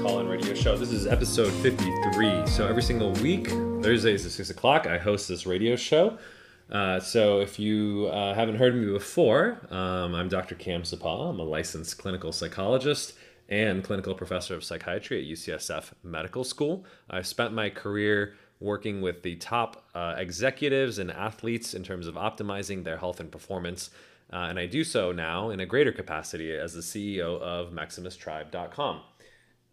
Call In Radio Show. This is episode 53. So every single week, Thursdays at 6 o'clock, I host this radio show. Uh, so if you uh, haven't heard me before, um, I'm Dr. Cam Sapala. I'm a licensed clinical psychologist and clinical professor of psychiatry at UCSF Medical School. I've spent my career working with the top uh, executives and athletes in terms of optimizing their health and performance. Uh, and I do so now in a greater capacity as the CEO of MaximusTribe.com.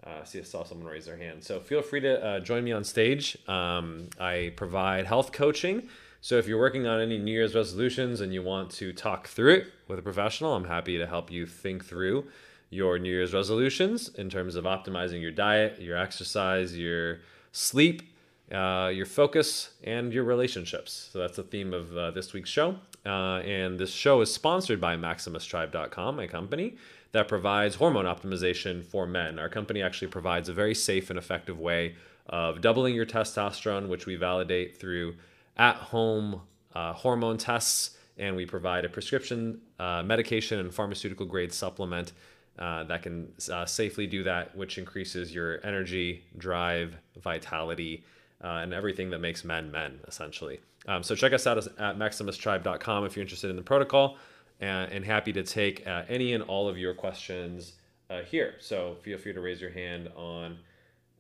Uh, see, I saw someone raise their hand. So feel free to uh, join me on stage. Um, I provide health coaching. So if you're working on any New Year's resolutions and you want to talk through it with a professional, I'm happy to help you think through your New Year's resolutions in terms of optimizing your diet, your exercise, your sleep, uh, your focus, and your relationships. So that's the theme of uh, this week's show. Uh, and this show is sponsored by MaximusTribe.com, my company that provides hormone optimization for men. Our company actually provides a very safe and effective way of doubling your testosterone, which we validate through at home uh, hormone tests. And we provide a prescription uh, medication and pharmaceutical grade supplement uh, that can uh, safely do that, which increases your energy, drive, vitality, uh, and everything that makes men men, essentially. Um, so check us out at MaximusTribe.com if you're interested in the protocol, and, and happy to take uh, any and all of your questions uh, here. So feel free to raise your hand on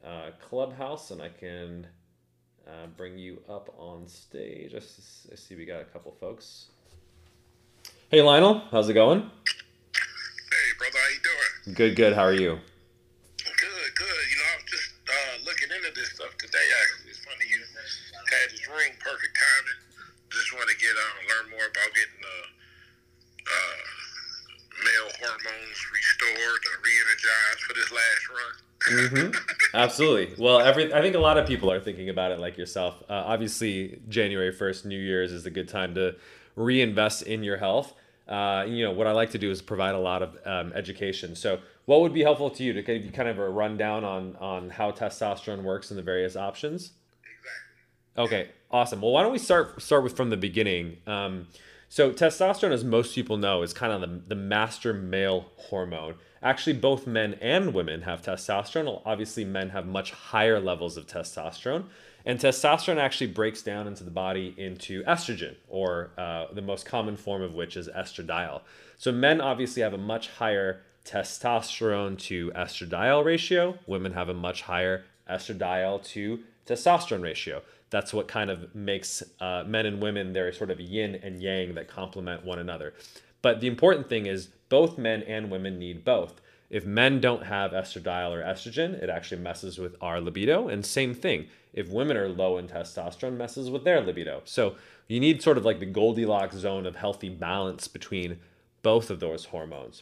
uh, Clubhouse, and I can uh, bring you up on stage. I, I see we got a couple folks. Hey Lionel, how's it going? Hey brother, how you doing? Good, good. How are you? Good, good. You know, I was just uh, looking into this stuff today. Actually, it's funny you had this ring, perfect timing. Just want to get on, uh, learn more about getting the uh, uh, male hormones restored or re-energized for this last run. mm-hmm. Absolutely. Well, every I think a lot of people are thinking about it like yourself. Uh, obviously, January first, New Year's, is a good time to reinvest in your health. Uh, you know what I like to do is provide a lot of um, education. So, what would be helpful to you to give you kind of a rundown on on how testosterone works and the various options? Exactly. Okay, awesome. Well, why don't we start start with from the beginning? Um, so, testosterone, as most people know, is kind of the, the master male hormone. Actually, both men and women have testosterone. Obviously, men have much higher levels of testosterone. And testosterone actually breaks down into the body into estrogen, or uh, the most common form of which is estradiol. So men obviously have a much higher testosterone to estradiol ratio. Women have a much higher estradiol to testosterone ratio. That's what kind of makes uh, men and women, they're sort of yin and yang that complement one another. But the important thing is both men and women need both. If men don't have estradiol or estrogen, it actually messes with our libido. And same thing, if women are low in testosterone, messes with their libido. So you need sort of like the Goldilocks zone of healthy balance between both of those hormones.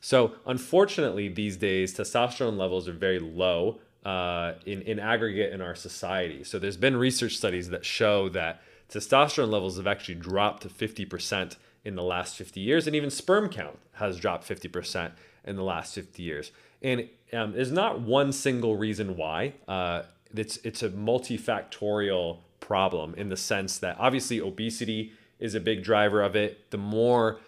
So unfortunately, these days, testosterone levels are very low uh, in, in aggregate in our society. So there's been research studies that show that testosterone levels have actually dropped to 50% in the last 50 years, and even sperm count has dropped 50% in the last 50 years. And um, there's not one single reason why. Uh, it's it's a multifactorial problem in the sense that obviously obesity is a big driver of it. The more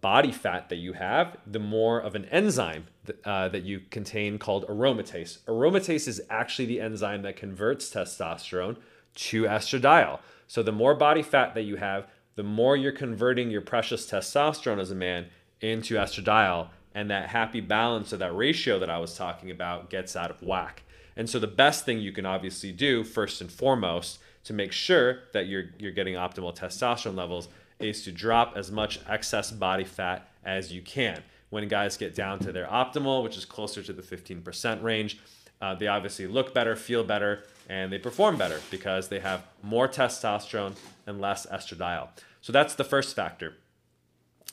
body fat that you have, the more of an enzyme uh, that you contain called aromatase. Aromatase is actually the enzyme that converts testosterone to estradiol. So the more body fat that you have, the more you're converting your precious testosterone as a man into estradiol, and that happy balance of that ratio that I was talking about gets out of whack. And so the best thing you can obviously do first and foremost to make sure that you're you're getting optimal testosterone levels is to drop as much excess body fat as you can. When guys get down to their optimal, which is closer to the 15% range, uh, they obviously look better, feel better, and they perform better because they have more testosterone and less estradiol. So that's the first factor.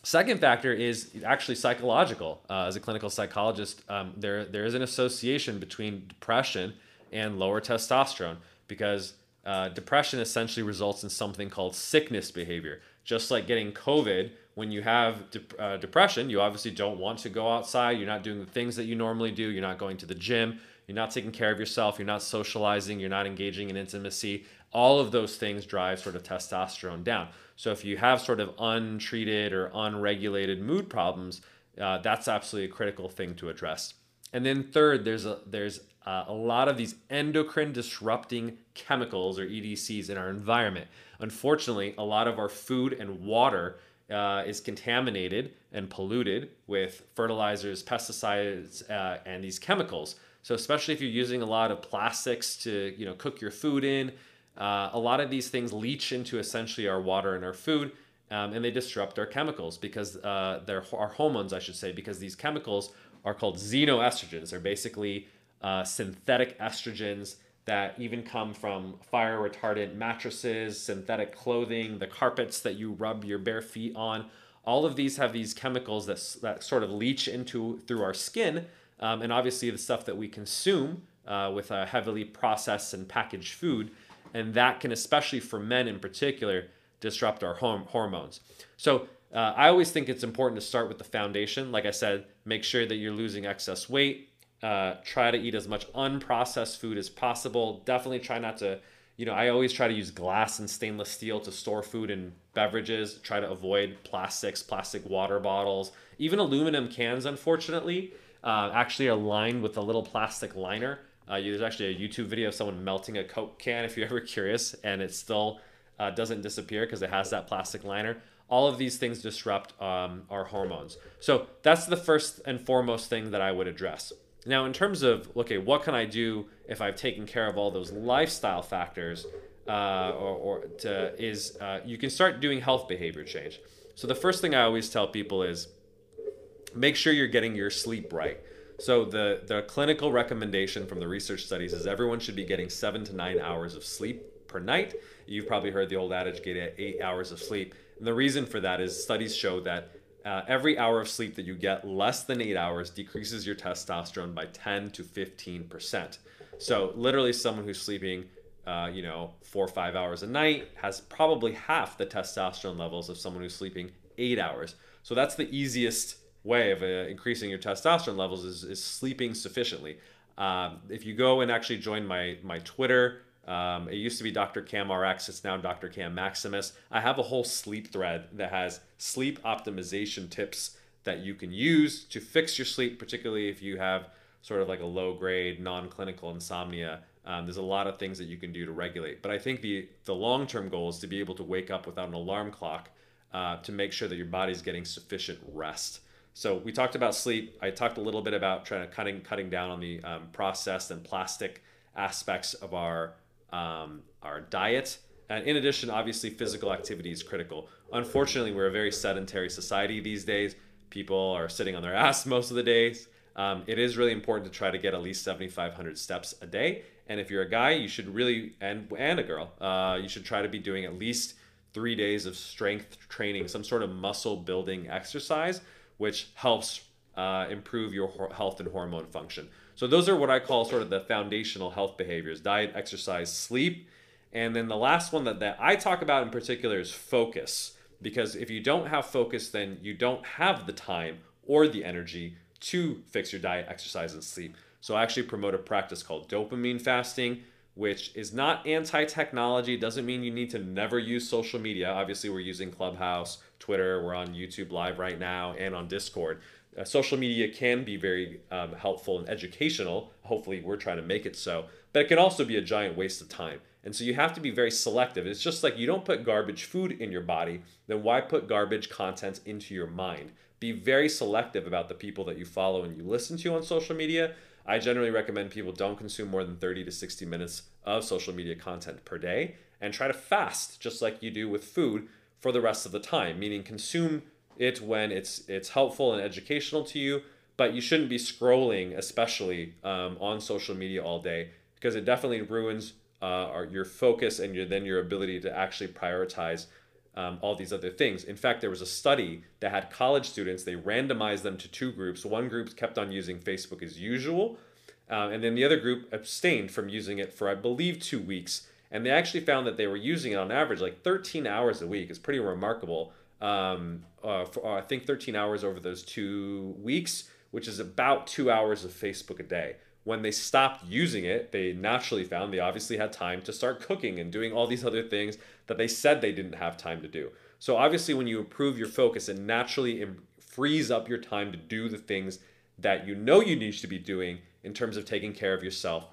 Second factor is actually psychological. Uh, as a clinical psychologist, um, there there is an association between depression and lower testosterone because uh, depression essentially results in something called sickness behavior. Just like getting COVID, when you have de- uh, depression, you obviously don't want to go outside. You're not doing the things that you normally do. You're not going to the gym. You're not taking care of yourself. You're not socializing. You're not engaging in intimacy. All of those things drive sort of testosterone down. So if you have sort of untreated or unregulated mood problems, uh, that's absolutely a critical thing to address. And then third, there's a there's uh, a lot of these endocrine disrupting chemicals or EDCs in our environment. Unfortunately, a lot of our food and water uh, is contaminated and polluted with fertilizers, pesticides, uh, and these chemicals. So especially if you're using a lot of plastics to you know cook your food in, uh, a lot of these things leach into essentially our water and our food, um, and they disrupt our chemicals because uh, they're our hormones, I should say, because these chemicals are called xenoestrogens. They're basically uh, synthetic estrogens that even come from fire retardant mattresses, synthetic clothing, the carpets that you rub your bare feet on. All of these have these chemicals that, that sort of leach into through our skin. Um, and obviously, the stuff that we consume uh, with a heavily processed and packaged food. And that can, especially for men in particular, disrupt our horm- hormones. So, uh, I always think it's important to start with the foundation. Like I said, make sure that you're losing excess weight, uh, try to eat as much unprocessed food as possible. Definitely try not to, you know, I always try to use glass and stainless steel to store food and beverages. Try to avoid plastics, plastic water bottles, even aluminum cans, unfortunately, uh, actually are lined with a little plastic liner. Uh, there's actually a YouTube video of someone melting a Coke can if you're ever curious, and it still uh, doesn't disappear because it has that plastic liner all of these things disrupt um, our hormones. So that's the first and foremost thing that I would address. Now, in terms of, okay, what can I do if I've taken care of all those lifestyle factors? Uh, or, or to, is uh, you can start doing health behavior change. So the first thing I always tell people is make sure you're getting your sleep right. So the the clinical recommendation from the research studies is everyone should be getting seven to nine hours of sleep per night. You've probably heard the old adage, get eight hours of sleep. And the reason for that is studies show that uh, every hour of sleep that you get less than eight hours decreases your testosterone by 10 to 15 percent. So literally, someone who's sleeping, uh, you know, four or five hours a night has probably half the testosterone levels of someone who's sleeping eight hours. So that's the easiest way of uh, increasing your testosterone levels is, is sleeping sufficiently. Um, if you go and actually join my my Twitter um, it used to be Dr. Cam RX, it's now Dr. Cam Maximus. I have a whole sleep thread that has sleep optimization tips that you can use to fix your sleep, particularly if you have sort of like a low grade, non clinical insomnia. Um, there's a lot of things that you can do to regulate. But I think the, the long term goal is to be able to wake up without an alarm clock uh, to make sure that your body's getting sufficient rest. So we talked about sleep. I talked a little bit about trying to cutting cutting down on the um, processed and plastic aspects of our um, our diet. And in addition, obviously, physical activity is critical. Unfortunately, we're a very sedentary society these days. People are sitting on their ass most of the days. Um, it is really important to try to get at least 7,500 steps a day. And if you're a guy, you should really, and, and a girl, uh, you should try to be doing at least three days of strength training, some sort of muscle building exercise, which helps uh, improve your health and hormone function. So those are what I call sort of the foundational health behaviors diet, exercise, sleep. And then the last one that, that I talk about in particular is focus. Because if you don't have focus, then you don't have the time or the energy to fix your diet, exercise, and sleep. So I actually promote a practice called dopamine fasting, which is not anti technology. It doesn't mean you need to never use social media. Obviously, we're using Clubhouse, Twitter, we're on YouTube Live right now, and on Discord uh, social media can be very um, helpful and educational. Hopefully, we're trying to make it so, but it can also be a giant waste of time. And so you have to be very selective. It's just like you don't put garbage food in your body, then why put garbage content into your mind? Be very selective about the people that you follow and you listen to on social media. I generally recommend people don't consume more than 30 to 60 minutes of social media content per day and try to fast just like you do with food for the rest of the time, meaning consume it when it's it's helpful and educational to you but you shouldn't be scrolling especially um, on social media all day because it definitely ruins uh, our, your focus and your then your ability to actually prioritize um, all these other things. In fact there was a study that had college students they randomized them to two groups. One group kept on using facebook as usual uh, and then the other group abstained from using it for i believe two weeks. And they actually found that they were using it on average like 13 hours a week. It's pretty remarkable um, uh, for uh, I think 13 hours over those two weeks, which is about two hours of Facebook a day. When they stopped using it, they naturally found they obviously had time to start cooking and doing all these other things that they said they didn't have time to do. So, obviously, when you improve your focus, it naturally frees up your time to do the things that you know you need to be doing in terms of taking care of yourself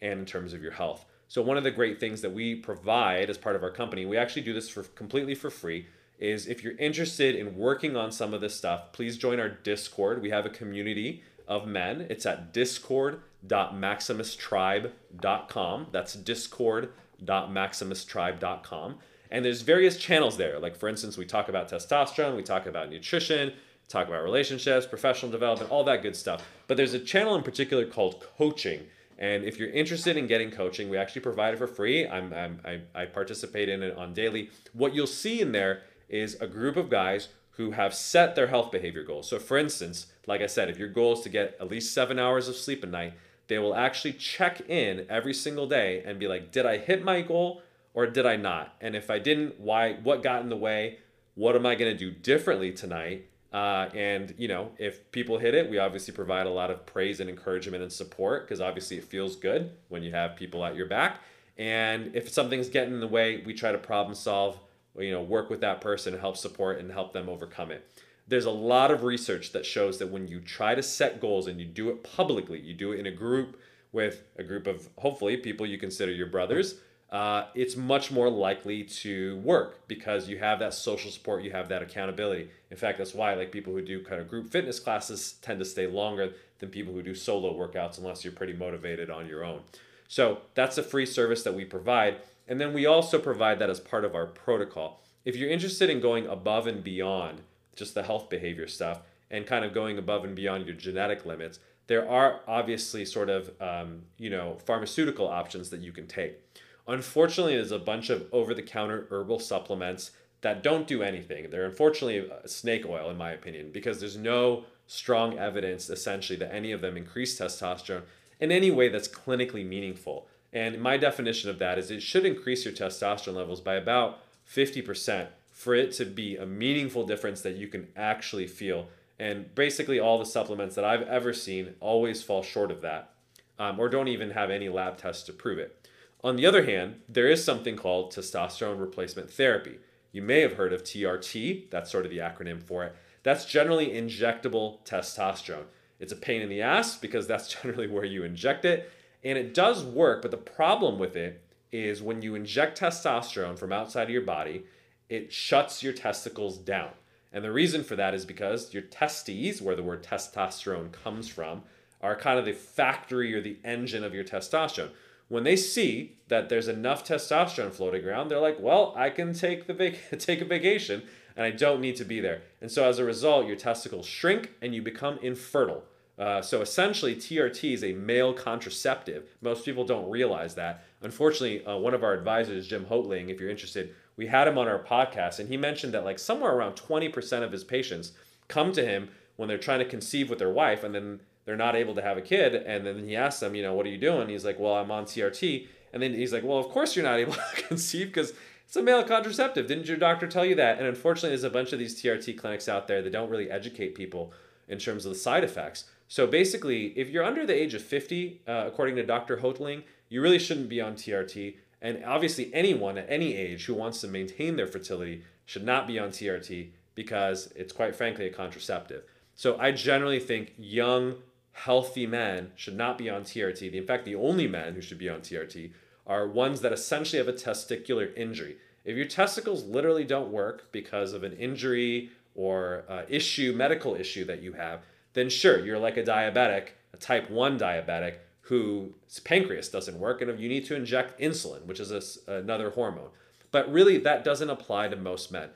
and in terms of your health. So one of the great things that we provide as part of our company, we actually do this for completely for free, is if you're interested in working on some of this stuff, please join our Discord. We have a community of men. It's at discord.maximustribe.com. That's discord.maximustribe.com. And there's various channels there. Like for instance, we talk about testosterone, we talk about nutrition, talk about relationships, professional development, all that good stuff. But there's a channel in particular called coaching. And if you're interested in getting coaching, we actually provide it for free. I'm, I'm I, I participate in it on daily. What you'll see in there is a group of guys who have set their health behavior goals. So, for instance, like I said, if your goal is to get at least seven hours of sleep a night, they will actually check in every single day and be like, did I hit my goal or did I not? And if I didn't, why? What got in the way? What am I going to do differently tonight? Uh, and you know, if people hit it, we obviously provide a lot of praise and encouragement and support because obviously it feels good when you have people at your back. And if something's getting in the way, we try to problem solve you know work with that person help support and help them overcome it. There's a lot of research that shows that when you try to set goals and you do it publicly you do it in a group with a group of hopefully people you consider your brothers uh, it's much more likely to work because you have that social support you have that accountability. In fact that's why like people who do kind of group fitness classes tend to stay longer than people who do solo workouts unless you're pretty motivated on your own. So that's a free service that we provide and then we also provide that as part of our protocol. If you're interested in going above and beyond just the health behavior stuff and kind of going above and beyond your genetic limits, there are obviously sort of um, you know pharmaceutical options that you can take. Unfortunately, there's a bunch of over-the-counter herbal supplements that don't do anything. They're unfortunately snake oil, in my opinion, because there's no strong evidence essentially that any of them increase testosterone in any way that's clinically meaningful. And my definition of that is it should increase your testosterone levels by about 50% for it to be a meaningful difference that you can actually feel. And basically, all the supplements that I've ever seen always fall short of that um, or don't even have any lab tests to prove it. On the other hand, there is something called testosterone replacement therapy. You may have heard of TRT, that's sort of the acronym for it. That's generally injectable testosterone. It's a pain in the ass because that's generally where you inject it and it does work, but the problem with it is when you inject testosterone from outside of your body, it shuts your testicles down. And the reason for that is because your testes, where the word testosterone comes from, are kind of the factory or the engine of your testosterone. When they see that there's enough testosterone floating around, they're like, "Well, I can take the vac- take a vacation and I don't need to be there." And so as a result, your testicles shrink and you become infertile. Uh, so essentially, TRT is a male contraceptive. Most people don't realize that. Unfortunately, uh, one of our advisors, Jim Hotaling, if you're interested, we had him on our podcast, and he mentioned that like somewhere around 20% of his patients come to him when they're trying to conceive with their wife, and then they're not able to have a kid. And then he asks them, you know, what are you doing? He's like, well, I'm on TRT. And then he's like, well, of course you're not able to conceive because it's a male contraceptive. Didn't your doctor tell you that? And unfortunately, there's a bunch of these TRT clinics out there that don't really educate people in terms of the side effects. So basically, if you're under the age of 50, uh, according to Dr. Hotaling, you really shouldn't be on TRT. And obviously, anyone at any age who wants to maintain their fertility should not be on TRT because it's quite frankly a contraceptive. So I generally think young, healthy men should not be on TRT. In fact, the only men who should be on TRT are ones that essentially have a testicular injury. If your testicles literally don't work because of an injury or uh, issue, medical issue that you have, then sure, you're like a diabetic, a type 1 diabetic whose pancreas doesn't work and you need to inject insulin, which is a, another hormone. But really, that doesn't apply to most men.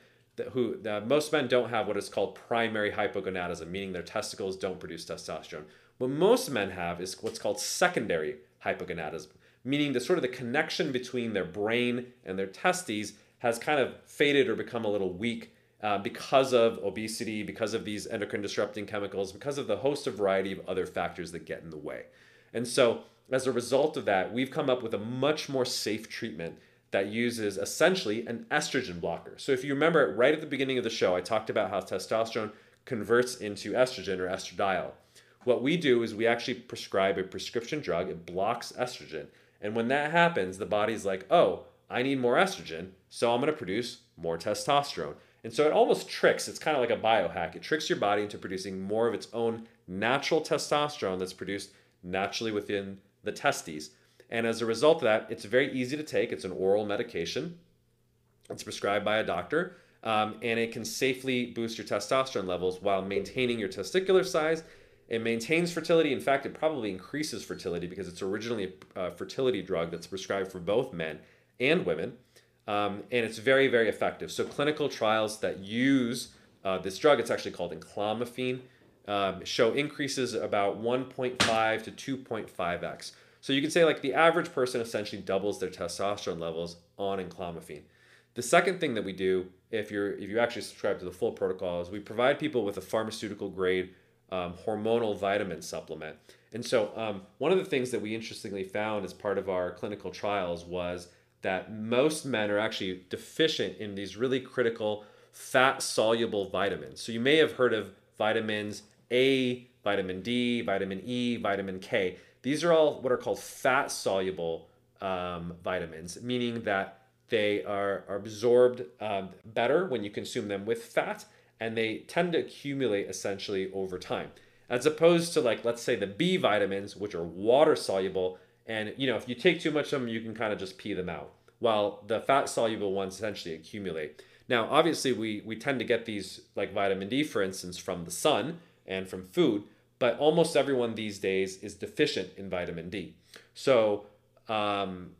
Who most men don't have what is called primary hypogonadism, meaning their testicles don't produce testosterone. What most men have is what's called secondary hypogonadism, meaning the sort of the connection between their brain and their testes has kind of faded or become a little weak uh, because of obesity, because of these endocrine disrupting chemicals, because of the host of variety of other factors that get in the way. And so, as a result of that, we've come up with a much more safe treatment that uses essentially an estrogen blocker. So, if you remember right at the beginning of the show, I talked about how testosterone converts into estrogen or estradiol. What we do is we actually prescribe a prescription drug, it blocks estrogen. And when that happens, the body's like, oh, I need more estrogen, so I'm gonna produce more testosterone. And so it almost tricks, it's kind of like a biohack. It tricks your body into producing more of its own natural testosterone that's produced naturally within the testes. And as a result of that, it's very easy to take. It's an oral medication. It's prescribed by a doctor, um, and it can safely boost your testosterone levels while maintaining your testicular size. It maintains fertility. In fact, it probably increases fertility because it's originally a fertility drug that's prescribed for both men and women. Um, and it's very, very effective. So, clinical trials that use uh, this drug, it's actually called enclomiphene, um, show increases about 1.5 to 2.5x. So you can say like the average person essentially doubles their testosterone levels on enclomiphene. The second thing that we do, if you're if you actually subscribe to the full protocol, is we provide people with a pharmaceutical grade um, hormonal vitamin supplement. And so um, one of the things that we interestingly found as part of our clinical trials was that most men are actually deficient in these really critical fat soluble vitamins. So you may have heard of vitamins A, vitamin D, vitamin E, vitamin K. These are all what are called fat soluble um, vitamins, meaning that they are, are absorbed um, better when you consume them with fat and they tend to accumulate essentially over time. As opposed to, like, let's say the B vitamins, which are water soluble, and you know, if you take too much of them, you can kind of just pee them out, while the fat soluble ones essentially accumulate. Now, obviously, we, we tend to get these, like vitamin D, for instance, from the sun and from food, but almost everyone these days is deficient in vitamin D. So, um,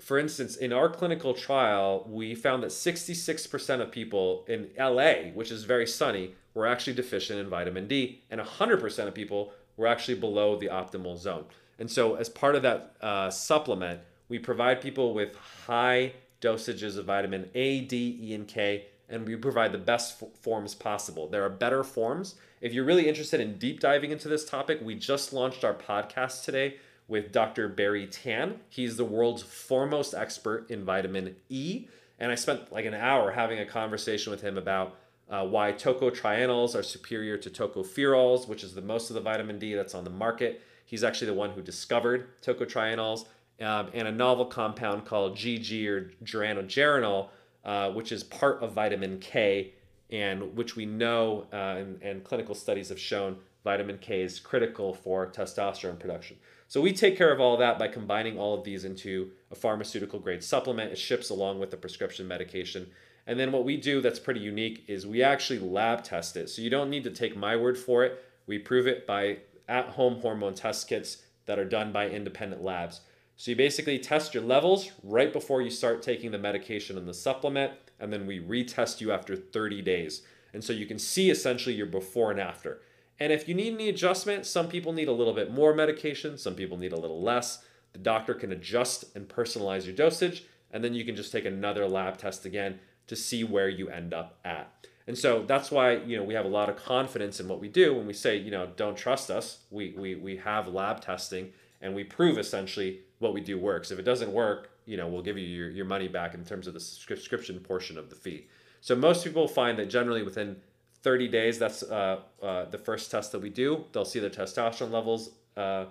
for instance, in our clinical trial, we found that 66% of people in LA, which is very sunny, were actually deficient in vitamin D, and 100% of people were actually below the optimal zone. And so, as part of that uh, supplement, we provide people with high dosages of vitamin A, D, E, and K, and we provide the best f- forms possible. There are better forms. If you're really interested in deep diving into this topic, we just launched our podcast today with Dr. Barry Tan. He's the world's foremost expert in vitamin E. And I spent like an hour having a conversation with him about uh, why tocotrienols are superior to tocopherols, which is the most of the vitamin D that's on the market. He's actually the one who discovered tocotrienols um, and a novel compound called GG or geranylgeraniol, uh, which is part of vitamin K, and which we know uh, and, and clinical studies have shown vitamin K is critical for testosterone production. So we take care of all of that by combining all of these into a pharmaceutical grade supplement. It ships along with the prescription medication. And then what we do that's pretty unique is we actually lab test it. So you don't need to take my word for it. We prove it by at home hormone test kits that are done by independent labs. So you basically test your levels right before you start taking the medication and the supplement, and then we retest you after 30 days. And so you can see essentially your before and after. And if you need any adjustment, some people need a little bit more medication, some people need a little less. The doctor can adjust and personalize your dosage, and then you can just take another lab test again to see where you end up at. And so that's why you know we have a lot of confidence in what we do when we say you know don't trust us. We we we have lab testing and we prove essentially what we do works. If it doesn't work, you know, we'll give you your, your money back in terms of the subscription portion of the fee. So most people find that generally within 30 days, that's uh, uh, the first test that we do. They'll see their testosterone levels uh,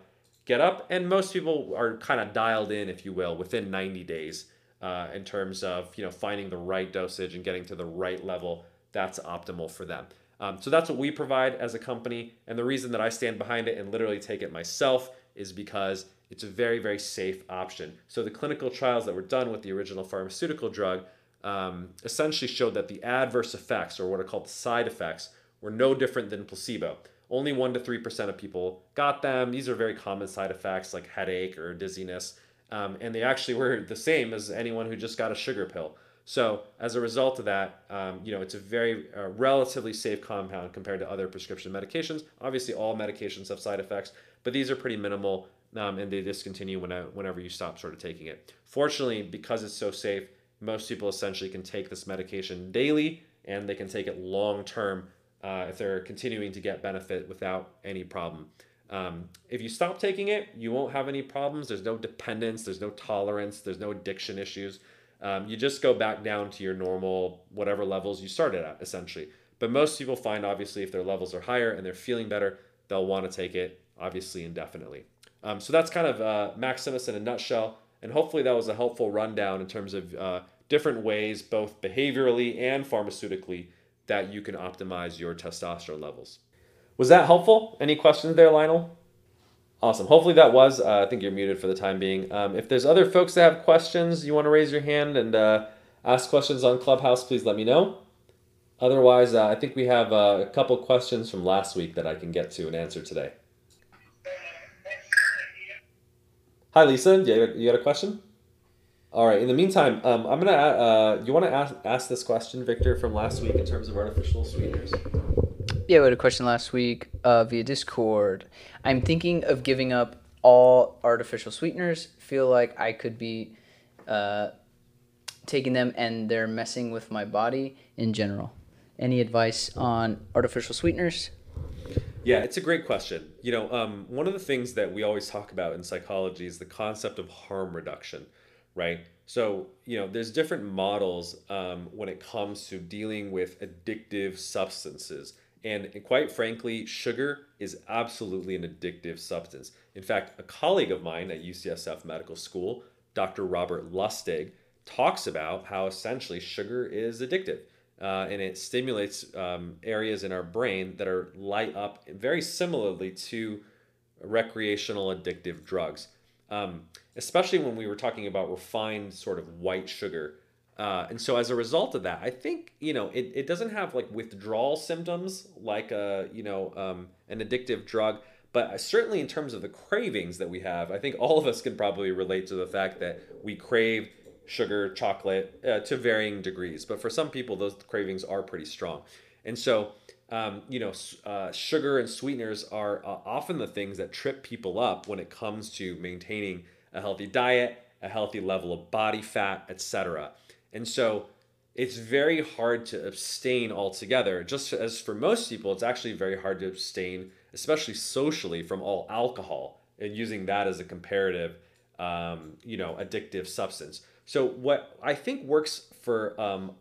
get up, and most people are kind of dialed in, if you will, within 90 days uh, in terms of you know finding the right dosage and getting to the right level that's optimal for them. Um, so that's what we provide as a company, and the reason that I stand behind it and literally take it myself is because it's a very, very safe option. So the clinical trials that were done with the original pharmaceutical drug um, essentially showed that the adverse effects, or what are called side effects, were no different than placebo. Only 1% to 3% of people got them. These are very common side effects like headache or dizziness. Um, and they actually were the same as anyone who just got a sugar pill. So as a result of that, um, you know, it's a very uh, relatively safe compound compared to other prescription medications. Obviously, all medications have side effects, but these are pretty minimal um, and they discontinue whenever, whenever you stop sort of taking it. Fortunately, because it's so safe, most people essentially can take this medication daily and they can take it long term uh, if they're continuing to get benefit without any problem. Um, if you stop taking it, you won't have any problems. There's no dependence, there's no tolerance, there's no addiction issues. Um, you just go back down to your normal, whatever levels you started at, essentially. But most people find, obviously, if their levels are higher and they're feeling better, they'll want to take it, obviously, indefinitely. Um, so that's kind of uh, Maximus in a nutshell. And hopefully that was a helpful rundown in terms of uh, different ways, both behaviorally and pharmaceutically, that you can optimize your testosterone levels. Was that helpful? Any questions there, Lionel? Awesome. Hopefully that was. Uh, I think you're muted for the time being. Um, if there's other folks that have questions, you want to raise your hand and uh, ask questions on Clubhouse, please let me know. Otherwise, uh, I think we have uh, a couple questions from last week that I can get to and answer today. Hi, Lisa. You got, a question? All right. In the meantime, um, I'm gonna. Uh, you want to ask ask this question, Victor, from last week in terms of artificial sweeteners? Yeah, we had a question last week uh, via Discord. I'm thinking of giving up all artificial sweeteners. Feel like I could be uh, taking them and they're messing with my body in general. Any advice on artificial sweeteners? Yeah, it's a great question. You know, um, one of the things that we always talk about in psychology is the concept of harm reduction, right? So, you know, there's different models um, when it comes to dealing with addictive substances. And quite frankly, sugar is absolutely an addictive substance. In fact, a colleague of mine at UCSF Medical School, Dr. Robert Lustig, talks about how essentially sugar is addictive. Uh, and it stimulates um, areas in our brain that are light up very similarly to recreational addictive drugs. Um, especially when we were talking about refined sort of white sugar. Uh, and so as a result of that, I think, you know, it, it doesn't have like withdrawal symptoms like a, you know, um, an addictive drug, but certainly in terms of the cravings that we have, I think all of us can probably relate to the fact that we crave sugar, chocolate uh, to varying degrees. But for some people, those cravings are pretty strong. And so, um, you know, uh, sugar and sweeteners are uh, often the things that trip people up when it comes to maintaining a healthy diet, a healthy level of body fat, etc. And so, it's very hard to abstain altogether. Just as for most people, it's actually very hard to abstain, especially socially, from all alcohol and using that as a comparative, um, you know, addictive substance. So what I think works for um,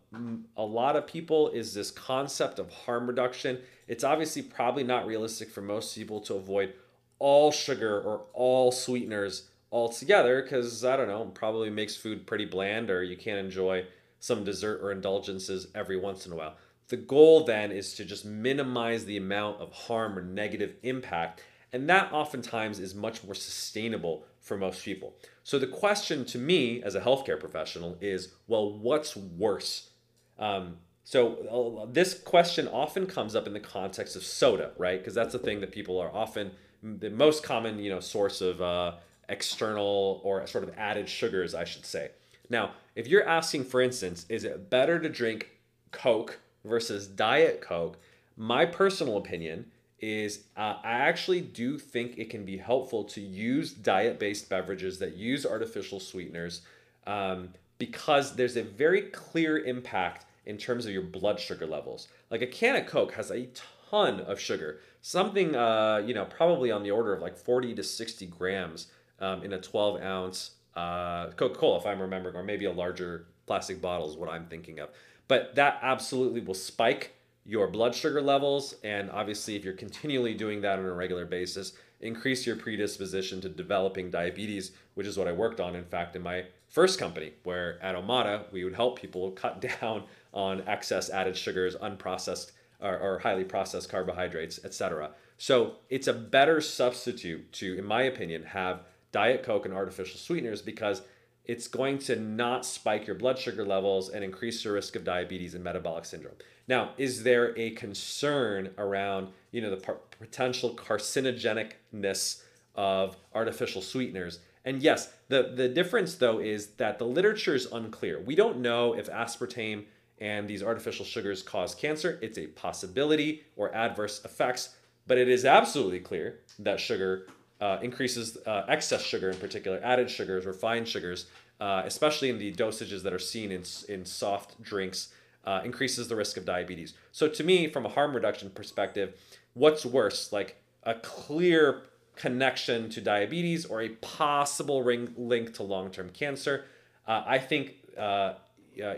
a lot of people is this concept of harm reduction. It's obviously probably not realistic for most people to avoid all sugar or all sweeteners altogether because I don't know, probably makes food pretty bland or you can't enjoy some dessert or indulgences every once in a while. The goal then is to just minimize the amount of harm or negative impact, and that oftentimes is much more sustainable for most people. So the question to me as a healthcare professional is, well, what's worse? Um, so uh, this question often comes up in the context of soda, right? Because that's the thing that people are often the most common, you know, source of uh, external or sort of added sugars, I should say. Now, if you're asking, for instance, is it better to drink Coke versus Diet Coke? My personal opinion is uh, I actually do think it can be helpful to use diet based beverages that use artificial sweeteners um, because there's a very clear impact in terms of your blood sugar levels. Like a can of Coke has a ton of sugar, something, uh, you know, probably on the order of like 40 to 60 grams um, in a 12 ounce uh, Coca Cola, if I'm remembering, or maybe a larger plastic bottle is what I'm thinking of. But that absolutely will spike your blood sugar levels. And obviously, if you're continually doing that on a regular basis, increase your predisposition to developing diabetes, which is what I worked on, in fact, in my first company, where at Omada, we would help people cut down on excess added sugars, unprocessed or, or highly processed carbohydrates, etc. So it's a better substitute to, in my opinion, have Diet Coke and artificial sweeteners because it's going to not spike your blood sugar levels and increase your risk of diabetes and metabolic syndrome. Now, is there a concern around, you know, the par- potential carcinogenicness of artificial sweeteners? And yes, the, the difference though is that the literature is unclear. We don't know if aspartame and these artificial sugars cause cancer. It's a possibility or adverse effects, but it is absolutely clear that sugar uh, increases uh, excess sugar in particular, added sugars, refined sugars, uh, especially in the dosages that are seen in, in soft drinks, uh, increases the risk of diabetes. So, to me, from a harm reduction perspective, what's worse, like a clear connection to diabetes or a possible ring, link to long term cancer? Uh, I think, uh,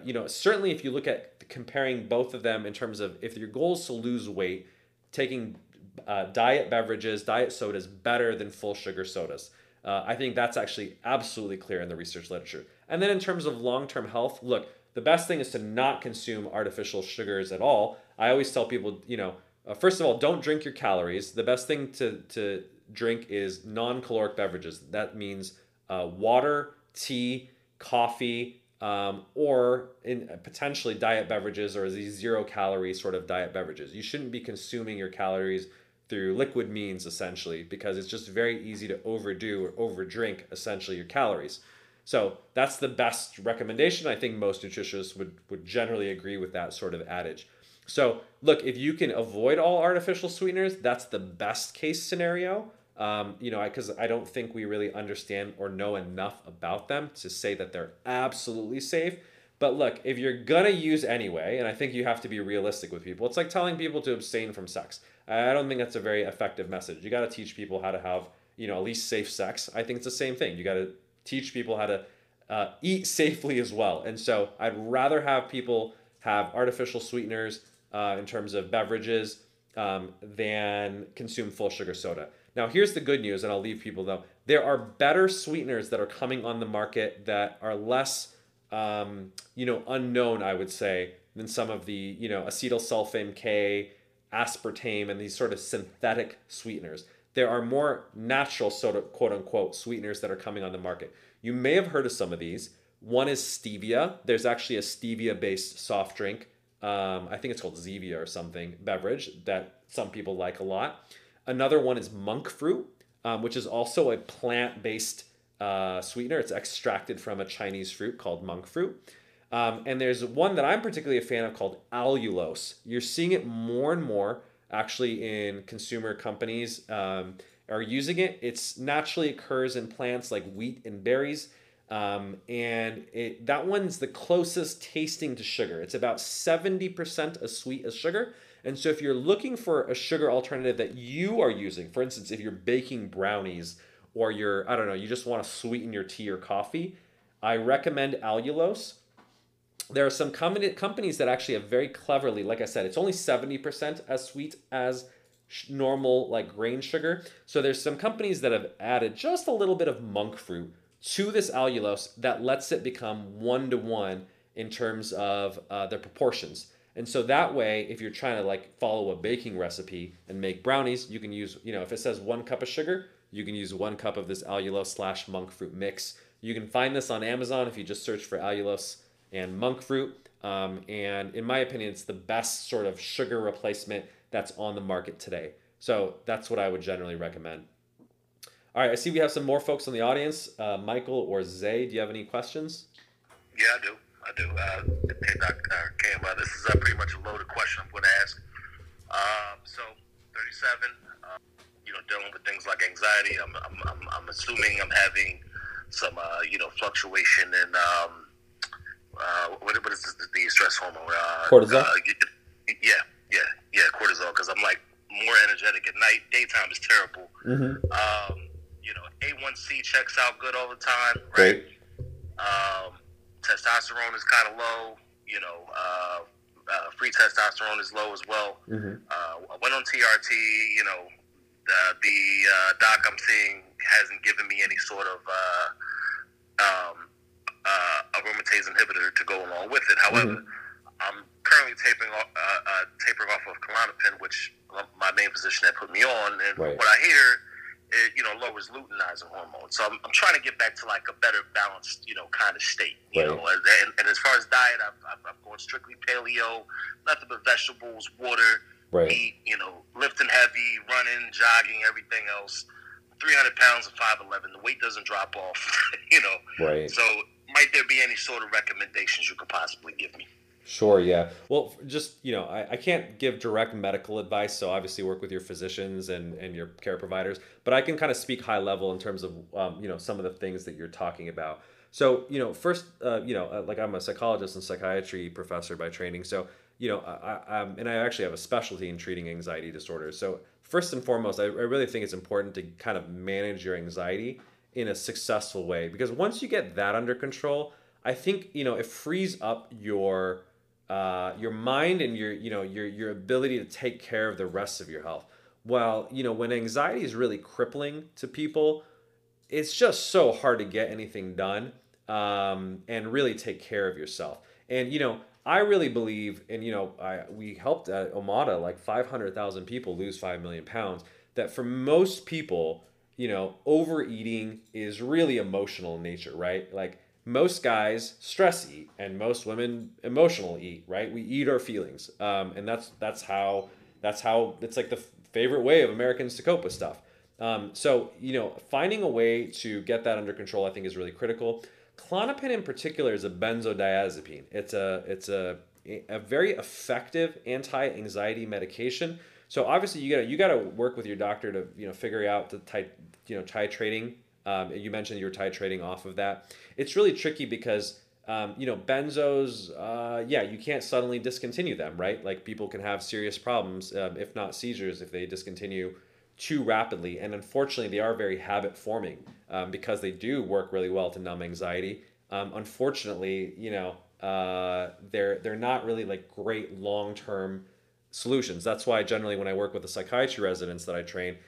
you know, certainly if you look at comparing both of them in terms of if your goal is to lose weight, taking uh, diet beverages, diet sodas better than full sugar sodas. Uh, I think that's actually absolutely clear in the research literature. And then in terms of long term health, look, the best thing is to not consume artificial sugars at all. I always tell people, you know, uh, first of all, don't drink your calories. The best thing to, to drink is non caloric beverages. That means uh, water, tea, coffee, um, or in potentially diet beverages or these zero calorie sort of diet beverages. You shouldn't be consuming your calories through liquid means essentially because it's just very easy to overdo or overdrink essentially your calories. So that's the best recommendation. I think most nutritionists would, would generally agree with that sort of adage. So, look, if you can avoid all artificial sweeteners, that's the best case scenario. Um, you know, because I, I don't think we really understand or know enough about them to say that they're absolutely safe. But look, if you're gonna use anyway, and I think you have to be realistic with people, it's like telling people to abstain from sex. I don't think that's a very effective message. You got to teach people how to have, you know, at least safe sex. I think it's the same thing. You got to teach people how to uh, eat safely as well. And so I'd rather have people have artificial sweeteners uh, in terms of beverages um, than consume full sugar soda. Now, here's the good news, and I'll leave people though. There are better sweeteners that are coming on the market that are less, um, you know, unknown, I would say, than some of the, you know, acetyl K, aspartame, and these sort of synthetic sweeteners. There are more natural, sort of quote unquote, sweeteners that are coming on the market. You may have heard of some of these. One is stevia. There's actually a stevia based soft drink. Um, I think it's called Zevia or something, beverage that some people like a lot. Another one is monk fruit, um, which is also a plant based uh, sweetener. It's extracted from a Chinese fruit called monk fruit. Um, and there's one that I'm particularly a fan of called allulose. You're seeing it more and more actually in consumer companies um, are using it. It's naturally occurs in plants like wheat and berries. Um, and it, that one's the closest tasting to sugar. It's about 70% as sweet as sugar. And so if you're looking for a sugar alternative that you are using, for instance, if you're baking brownies or you're, I don't know, you just want to sweeten your tea or coffee, I recommend allulose there are some com- companies that actually have very cleverly, like I said, it's only 70% as sweet as normal like grain sugar. So there's some companies that have added just a little bit of monk fruit to this allulose that lets it become one to one in terms of uh, the proportions. And so that way, if you're trying to like follow a baking recipe and make brownies, you can use, you know, if it says one cup of sugar, you can use one cup of this allulose slash monk fruit mix. You can find this on Amazon if you just search for allulose and monk fruit. Um, and in my opinion, it's the best sort of sugar replacement that's on the market today. So that's what I would generally recommend. All right, I see we have some more folks in the audience. Uh, Michael or Zay, do you have any questions? Yeah, I do. I do. Uh, hey, Dr. Cam, uh, this is uh, pretty much a loaded question I'm going to ask. Um, so, 37, uh, you know, dealing with things like anxiety. I'm, I'm, I'm, I'm assuming I'm having some, uh, you know, fluctuation in um, uh, what, what is the, the stress hormone? Uh, cortisol. Uh, yeah, yeah, yeah, cortisol. Because I'm like more energetic at night. Daytime is terrible. Mm-hmm. Um, you know, A1C checks out good all the time. Right. Great. Um, testosterone is kind of low. You know, uh, uh, free testosterone is low as well. Mm-hmm. Uh, I went on TRT. You know, the, the uh, doc I'm seeing hasn't given me any sort of uh, um, uh, aromatase inhibitor to go along with it. However, mm-hmm. I'm currently taping off, uh, uh, tapering off of Klonopin, which my main physician had put me on, and right. what I hear, it, you know, lowers luteinizing hormone. So I'm, I'm, trying to get back to like a better balanced, you know, kind of state. You right. know, and, and, as far as diet, I've, I've, I'm going strictly paleo, nothing but vegetables, water, right. meat. You know, lifting heavy, running, jogging, everything else. 300 pounds and 5'11. The weight doesn't drop off, you know. Right. So might there be any sort of recommendations you could possibly give me? Sure, yeah. Well, just, you know, I, I can't give direct medical advice, so obviously work with your physicians and, and your care providers, but I can kind of speak high level in terms of, um, you know, some of the things that you're talking about. So, you know, first, uh, you know, uh, like I'm a psychologist and psychiatry professor by training, so, you know, I, and I actually have a specialty in treating anxiety disorders. So, first and foremost, I, I really think it's important to kind of manage your anxiety in a successful way because once you get that under control i think you know it frees up your uh, your mind and your you know your your ability to take care of the rest of your health well you know when anxiety is really crippling to people it's just so hard to get anything done um, and really take care of yourself and you know I really believe, and you know, I we helped at Omada like five hundred thousand people lose five million pounds. That for most people, you know, overeating is really emotional in nature, right? Like most guys stress eat, and most women emotional eat, right? We eat our feelings, um, and that's that's how that's how it's like the favorite way of Americans to cope with stuff. Um, so you know, finding a way to get that under control, I think, is really critical. Klonopin in particular is a benzodiazepine. It's a it's a a very effective anti-anxiety medication. So obviously you gotta you gotta work with your doctor to you know figure out the type you know titrating. Um, you mentioned you were titrating off of that. It's really tricky because um, you know benzos. Uh, yeah, you can't suddenly discontinue them, right? Like people can have serious problems, um, if not seizures, if they discontinue too rapidly. And unfortunately, they are very habit forming um, because they do work really well to numb anxiety. Um, unfortunately, you know, uh, they're they're not really like great long term solutions. That's why generally when I work with the psychiatry residents that I train,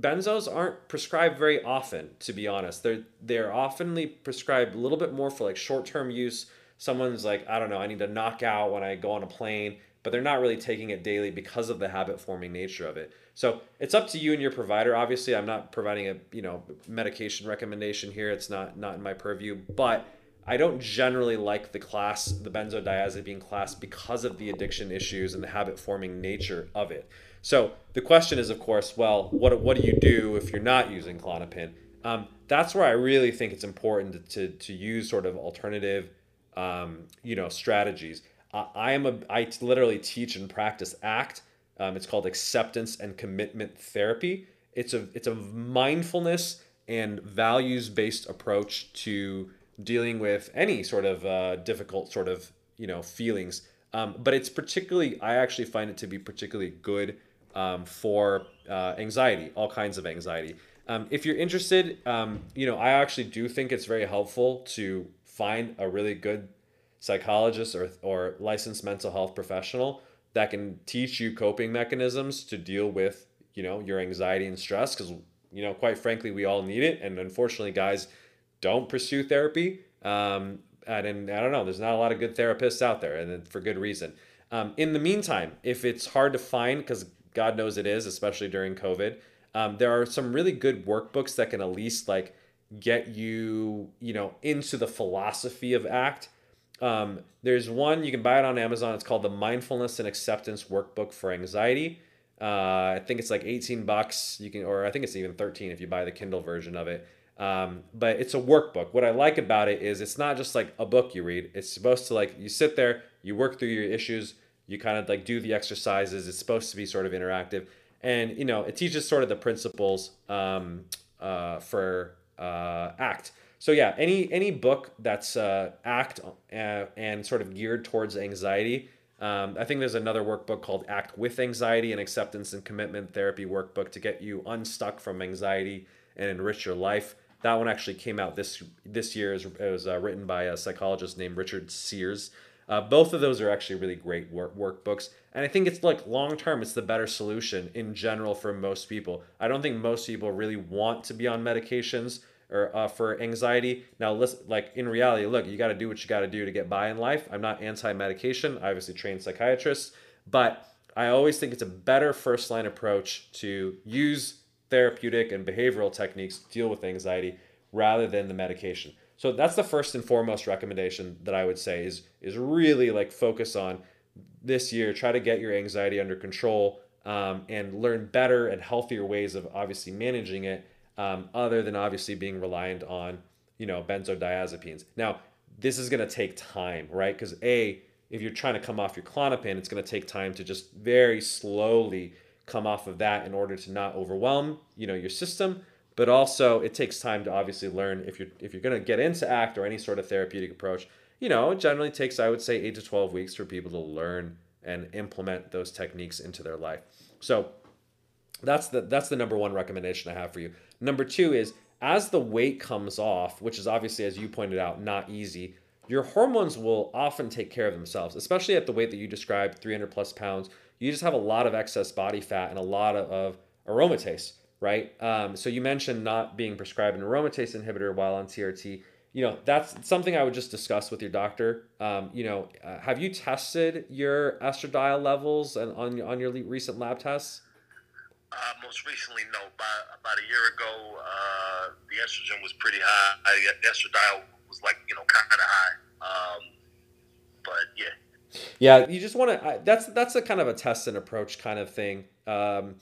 benzos aren't prescribed very often. To be honest, they're they're oftenly prescribed a little bit more for like short term use. Someone's like, I don't know, I need to knock out when I go on a plane, but they're not really taking it daily because of the habit forming nature of it. So it's up to you and your provider. Obviously, I'm not providing a you know medication recommendation here. It's not not in my purview, but I don't generally like the class, the benzodiazepine class, because of the addiction issues and the habit forming nature of it. So the question is, of course, well, what what do you do if you're not using Klonopin? Um, that's where I really think it's important to, to, use sort of alternative, um, you know, strategies. Uh, I am a I literally teach and practice ACT um, it's called acceptance and commitment therapy. It's a it's a mindfulness and values based approach to dealing with any sort of uh, difficult sort of you know feelings. Um, but it's particularly I actually find it to be particularly good um, for uh, anxiety, all kinds of anxiety. Um, if you're interested, um, you know I actually do think it's very helpful to find a really good psychologist or, or licensed mental health professional that can teach you coping mechanisms to deal with you know your anxiety and stress because you know quite frankly we all need it and unfortunately guys don't pursue therapy um, and, i don't know there's not a lot of good therapists out there and for good reason um, in the meantime if it's hard to find because god knows it is especially during covid um, there are some really good workbooks that can at least like get you you know into the philosophy of act um, there's one you can buy it on Amazon. It's called the Mindfulness and Acceptance Workbook for Anxiety. Uh, I think it's like 18 bucks. You can, or I think it's even 13 if you buy the Kindle version of it. Um, but it's a workbook. What I like about it is it's not just like a book you read. It's supposed to like you sit there, you work through your issues, you kind of like do the exercises. It's supposed to be sort of interactive, and you know it teaches sort of the principles um, uh, for uh, ACT. So yeah, any any book that's uh, ACT uh, and sort of geared towards anxiety. Um, I think there's another workbook called Act with Anxiety and Acceptance and Commitment Therapy workbook to get you unstuck from anxiety and enrich your life. That one actually came out this this year. It was uh, written by a psychologist named Richard Sears. Uh, both of those are actually really great work workbooks, and I think it's like long term, it's the better solution in general for most people. I don't think most people really want to be on medications or uh, for anxiety. Now, listen, like in reality, look, you got to do what you got to do to get by in life. I'm not anti-medication. I obviously trained psychiatrists, but I always think it's a better first line approach to use therapeutic and behavioral techniques deal with anxiety rather than the medication. So that's the first and foremost recommendation that I would say is is really like focus on this year. Try to get your anxiety under control um, and learn better and healthier ways of obviously managing it um, other than obviously being reliant on you know benzodiazepines. Now this is going to take time, right? Because a if you're trying to come off your Klonopin, it's going to take time to just very slowly come off of that in order to not overwhelm you know your system but also it takes time to obviously learn if you're if you're going to get into act or any sort of therapeutic approach. You know it generally takes i would say 8 to 12 weeks for people to learn and implement those techniques into their life. So that's the that's the number one recommendation i have for you. Number two is as the weight comes off, which is obviously, as you pointed out, not easy, your hormones will often take care of themselves, especially at the weight that you described, 300 plus pounds. You just have a lot of excess body fat and a lot of, of aromatase, right? Um, so you mentioned not being prescribed an aromatase inhibitor while on TRT. You know, that's something I would just discuss with your doctor. Um, you know, uh, have you tested your estradiol levels and on on your recent lab tests? Uh, most recently, no. About, about a year ago, uh, the estrogen was pretty high. I, estradiol was like you know kind of high. Um, but yeah. Yeah, you just want to. That's that's a kind of a test and approach kind of thing. Um,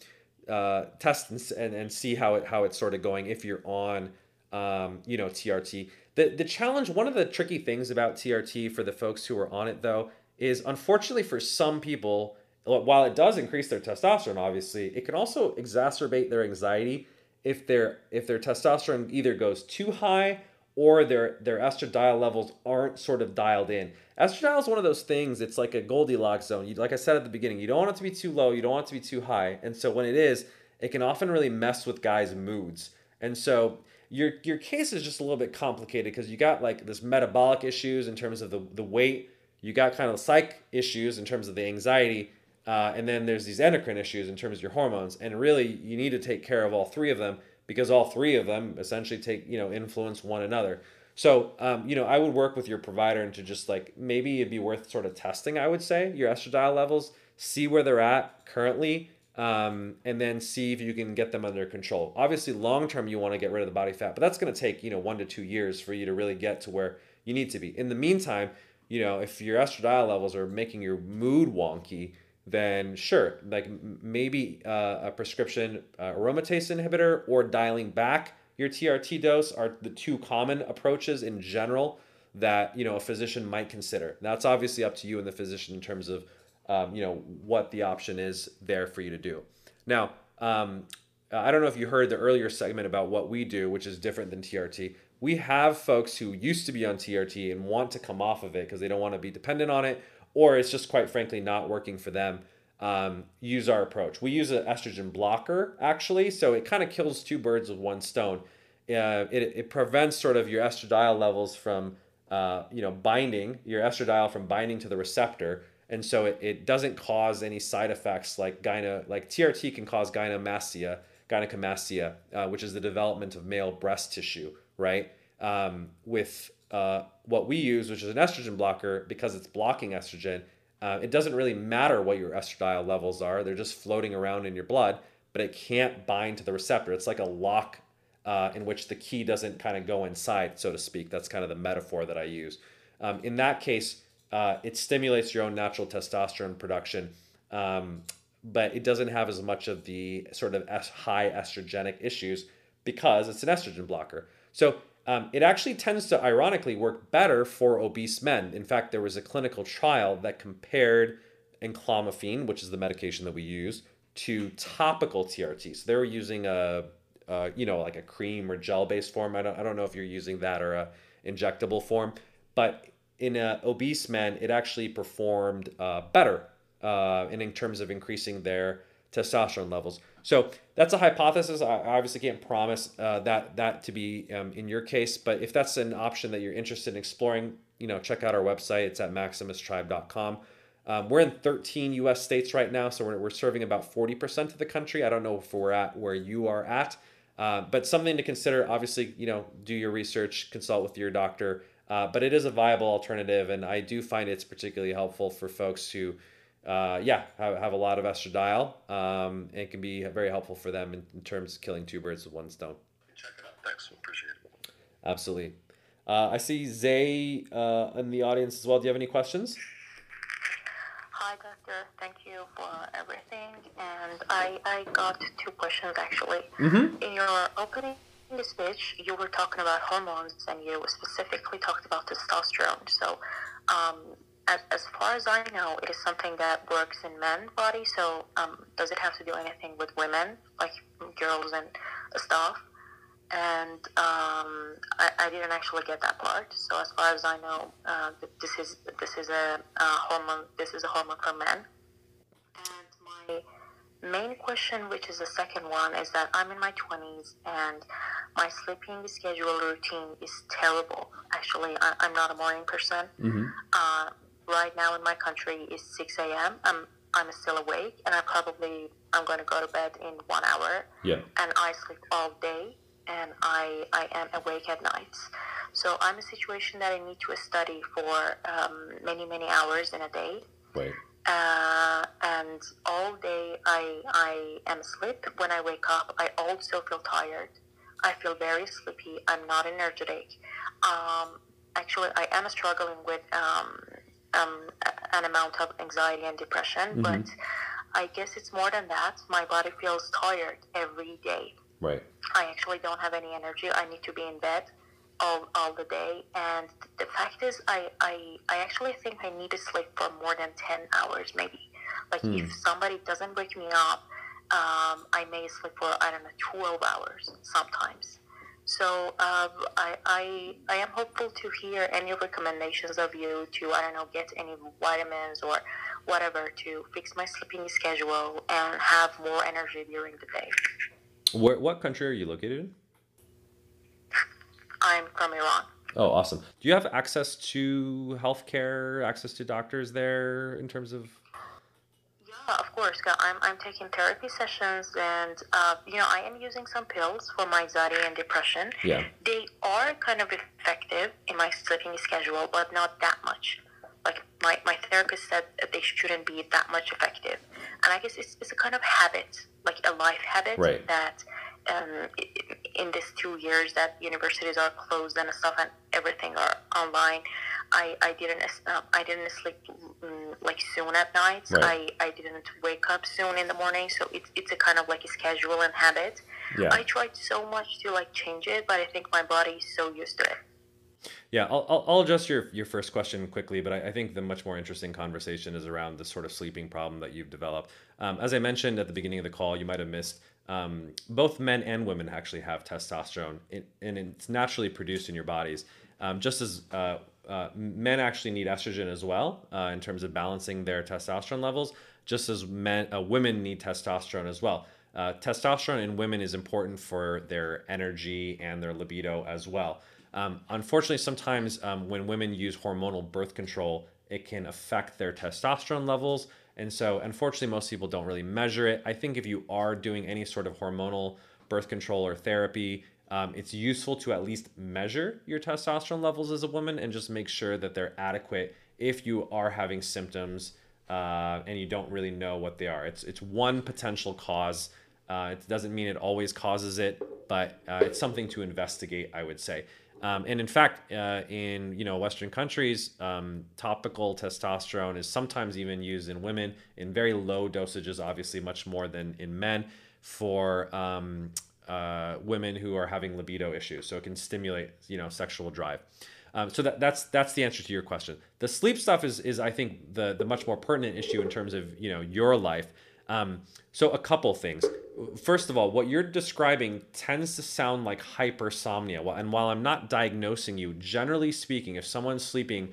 uh, test and, and, see how it how it's sort of going if you're on um, you know TRT. The the challenge, one of the tricky things about TRT for the folks who are on it though, is unfortunately for some people, while it does increase their testosterone, obviously, it can also exacerbate their anxiety if their if their testosterone either goes too high or their their estradiol levels aren't sort of dialed in. Estradiol is one of those things. It's like a Goldilocks zone. You, like I said at the beginning, you don't want it to be too low. You don't want it to be too high. And so when it is, it can often really mess with guys' moods. And so your your case is just a little bit complicated because you got like this metabolic issues in terms of the, the weight you got kind of psych issues in terms of the anxiety uh, and then there's these endocrine issues in terms of your hormones and really you need to take care of all three of them because all three of them essentially take you know influence one another so um, you know i would work with your provider and to just like maybe it'd be worth sort of testing i would say your estradiol levels see where they're at currently um, and then see if you can get them under control. Obviously, long term, you want to get rid of the body fat, but that's going to take you know one to two years for you to really get to where you need to be. In the meantime, you know if your estradiol levels are making your mood wonky, then sure, like maybe uh, a prescription uh, aromatase inhibitor or dialing back your TRT dose are the two common approaches in general that you know a physician might consider. That's obviously up to you and the physician in terms of um, you know what the option is there for you to do. Now, um, I don't know if you heard the earlier segment about what we do, which is different than TRT. We have folks who used to be on TRT and want to come off of it because they don't want to be dependent on it, or it's just quite frankly not working for them. Um, use our approach. We use an estrogen blocker actually, so it kind of kills two birds with one stone. Uh, it, it prevents sort of your estradiol levels from uh, you know binding your estradiol from binding to the receptor and so it, it doesn't cause any side effects like gyne like TRT can cause gynecomastia, gynecomastia, uh, which is the development of male breast tissue, right? Um, with uh, what we use, which is an estrogen blocker, because it's blocking estrogen, uh, it doesn't really matter what your estradiol levels are; they're just floating around in your blood, but it can't bind to the receptor. It's like a lock uh, in which the key doesn't kind of go inside, so to speak. That's kind of the metaphor that I use. Um, in that case uh, it stimulates your own natural testosterone production, um, but it doesn't have as much of the sort of high estrogenic issues because it's an estrogen blocker. So um, it actually tends to ironically work better for obese men. In fact, there was a clinical trial that compared enclomiphene, which is the medication that we use, to topical TRT. So they were using a, a you know, like a cream or gel based form. I don't, I don't know if you're using that or a injectable form, but in obese men, it actually performed uh, better uh, in, in terms of increasing their testosterone levels. So that's a hypothesis. I obviously can't promise uh, that that to be um, in your case, but if that's an option that you're interested in exploring, you know, check out our website. It's at maximustribe.com. Um, we're in 13 U.S. states right now, so we're, we're serving about 40% of the country. I don't know if we're at where you are at, uh, but something to consider. Obviously, you know, do your research, consult with your doctor. Uh, but it is a viable alternative, and I do find it's particularly helpful for folks who, uh, yeah, have, have a lot of estradiol, um, and can be very helpful for them in, in, terms of killing two birds with one stone. Check it out. Thanks. Appreciate it. Absolutely. Uh, I see Zay uh, in the audience as well. Do you have any questions? Hi, doctor. Thank you for everything. And I, I got two questions actually. Mm-hmm. In your opening in this speech, you were talking about hormones and you specifically talked about testosterone. So, um, as, as far as I know, it is something that works in men's body. So, um, does it have to do anything with women, like girls and stuff? And um, I, I, didn't actually get that part. So, as far as I know, uh, this is this is a uh, hormone. This is a hormone for men. And my main question, which is the second one, is that I'm in my 20s and my sleeping schedule routine is terrible. Actually, I, am not a morning person. Mm-hmm. Uh, right now in my country is 6 a.m. I'm I'm still awake, and I probably I'm going to go to bed in one hour. Yeah. And I sleep all day, and I, I am awake at nights. So I'm a situation that I need to study for um, many, many hours in a day. Right. Uh, and all day I, I am asleep. When I wake up, I also feel tired. I feel very sleepy. I'm not energetic. Um, actually, I am struggling with um, um, an amount of anxiety and depression, mm-hmm. but I guess it's more than that. My body feels tired every day. Right. I actually don't have any energy. I need to be in bed all, all the day. And the fact is, I, I, I actually think I need to sleep for more than 10 hours, maybe. Like, hmm. if somebody doesn't wake me up, um, I may sleep for, I don't know, 12 hours sometimes. So uh, I, I, I am hopeful to hear any recommendations of you to, I don't know, get any vitamins or whatever to fix my sleeping schedule and have more energy during the day. Where, what country are you located in? I'm from Iran. Oh, awesome. Do you have access to healthcare, access to doctors there in terms of? Yeah, of course. I'm, I'm taking therapy sessions and, uh, you know, I am using some pills for my anxiety and depression. Yeah. They are kind of effective in my sleeping schedule, but not that much. Like, my, my therapist said that they shouldn't be that much effective. And I guess it's, it's a kind of habit, like a life habit right. that um, in these two years that universities are closed and stuff and everything are online. I, I didn't uh, I didn't sleep mm, like soon at night. Right. I, I didn't wake up soon in the morning. So it's it's a kind of like a schedule and habit. Yeah. I tried so much to like change it, but I think my body is so used to it. Yeah, I'll, I'll, I'll address your, your first question quickly, but I, I, think the much more interesting conversation is around the sort of sleeping problem that you've developed. Um, as I mentioned at the beginning of the call, you might have missed um, both men and women actually have testosterone, and it's naturally produced in your bodies. Um, just as uh, uh, men actually need estrogen as well uh, in terms of balancing their testosterone levels, just as men, uh, women need testosterone as well. Uh, testosterone in women is important for their energy and their libido as well. Um, unfortunately, sometimes um, when women use hormonal birth control, it can affect their testosterone levels. And so, unfortunately, most people don't really measure it. I think if you are doing any sort of hormonal birth control or therapy, um, it's useful to at least measure your testosterone levels as a woman and just make sure that they're adequate if you are having symptoms uh, and you don't really know what they are. It's it's one potential cause. Uh, it doesn't mean it always causes it, but uh, it's something to investigate. I would say. Um, and in fact, uh, in you know Western countries, um, topical testosterone is sometimes even used in women in very low dosages, obviously much more than in men, for um, uh, women who are having libido issues. So it can stimulate you know sexual drive. Um, so that, that's that's the answer to your question. The sleep stuff is is I think the the much more pertinent issue in terms of you know your life. Um, so a couple things. First of all, what you're describing tends to sound like hypersomnia. Well, And while I'm not diagnosing you, generally speaking, if someone's sleeping,